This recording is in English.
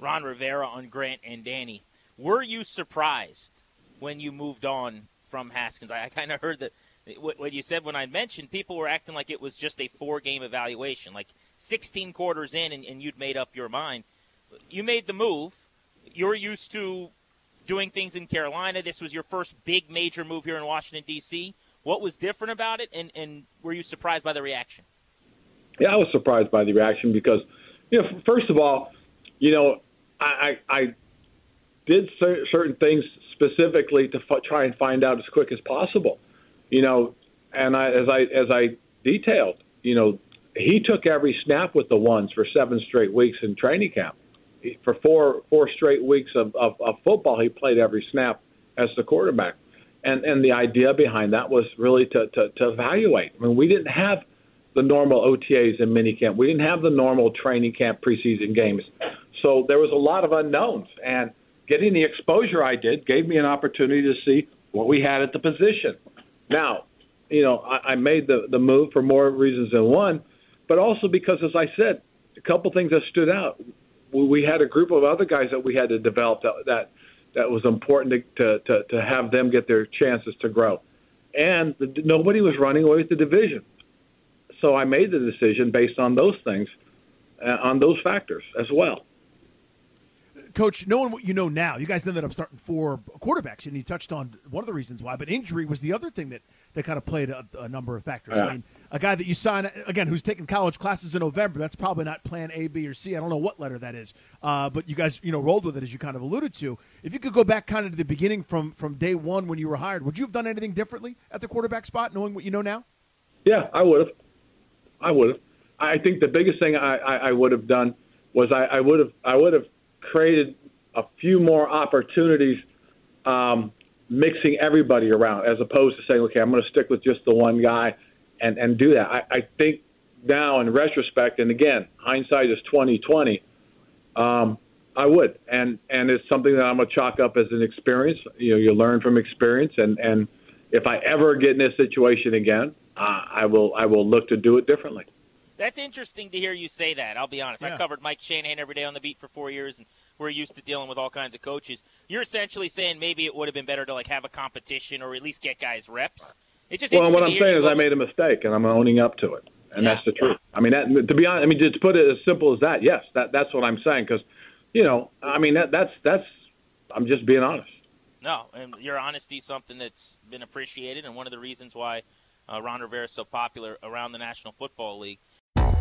Ron Rivera on Grant and Danny. Were you surprised when you moved on from Haskins? I, I kind of heard that what, you said when I mentioned people were acting like it was just a four game evaluation, like 16 quarters in and, and you'd made up your mind. You made the move. You're used to doing things in Carolina. This was your first big major move here in Washington, D.C. What was different about it, and, and were you surprised by the reaction? Yeah, I was surprised by the reaction because, you know, first of all, you know, I, I, I did cer- certain things specifically to f- try and find out as quick as possible, you know, and I, as I as I detailed, you know, he took every snap with the ones for seven straight weeks in training camp. For four four straight weeks of, of, of football, he played every snap as the quarterback, and and the idea behind that was really to to, to evaluate. I mean, we didn't have the normal OTAs and minicamp. We didn't have the normal training camp preseason games. So there was a lot of unknowns. And getting the exposure I did gave me an opportunity to see what we had at the position. Now, you know, I, I made the, the move for more reasons than one, but also because, as I said, a couple things that stood out. We, had a group of other guys that we had to develop that that, that was important to, to, to have them get their chances to grow. And the, nobody was running away with the division. So I made the decision based on those things, uh, on those factors as well. Coach, knowing what you know now, you guys ended up starting four quarterbacks, and you touched on one of the reasons why, but injury was the other thing that, that kind of played a, a number of factors. Yeah. I mean, a guy that you sign, again, who's taking college classes in November, that's probably not plan A, B, or C. I don't know what letter that is, uh, but you guys, you know, rolled with it, as you kind of alluded to. If you could go back kind of to the beginning from, from day one when you were hired, would you have done anything differently at the quarterback spot, knowing what you know now? Yeah, I would have. I would have. I think the biggest thing I, I, I would have done was I, I would have I would have created a few more opportunities, um, mixing everybody around as opposed to saying, okay, I'm going to stick with just the one guy, and and do that. I, I think now in retrospect, and again, hindsight is 2020. Um, I would, and and it's something that I'm going to chalk up as an experience. You know, you learn from experience, and and if I ever get in this situation again, uh, I will I will look to do it differently. That's interesting to hear you say that. I'll be honest. I covered Mike Shanahan every day on the beat for four years, and we're used to dealing with all kinds of coaches. You're essentially saying maybe it would have been better to like have a competition or at least get guys reps. It's just Well, what I'm saying is go- I made a mistake, and I'm owning up to it, and Yeah. that's the truth. I mean, that, to be honest, I mean, just put it as simple as that. Yes, that that's what I'm saying because, you know, I mean, that that's that's. I'm just being honest. No, and your honesty is something that's been appreciated, and one of the reasons why uh, Ron Rivera is so popular around the National Football League.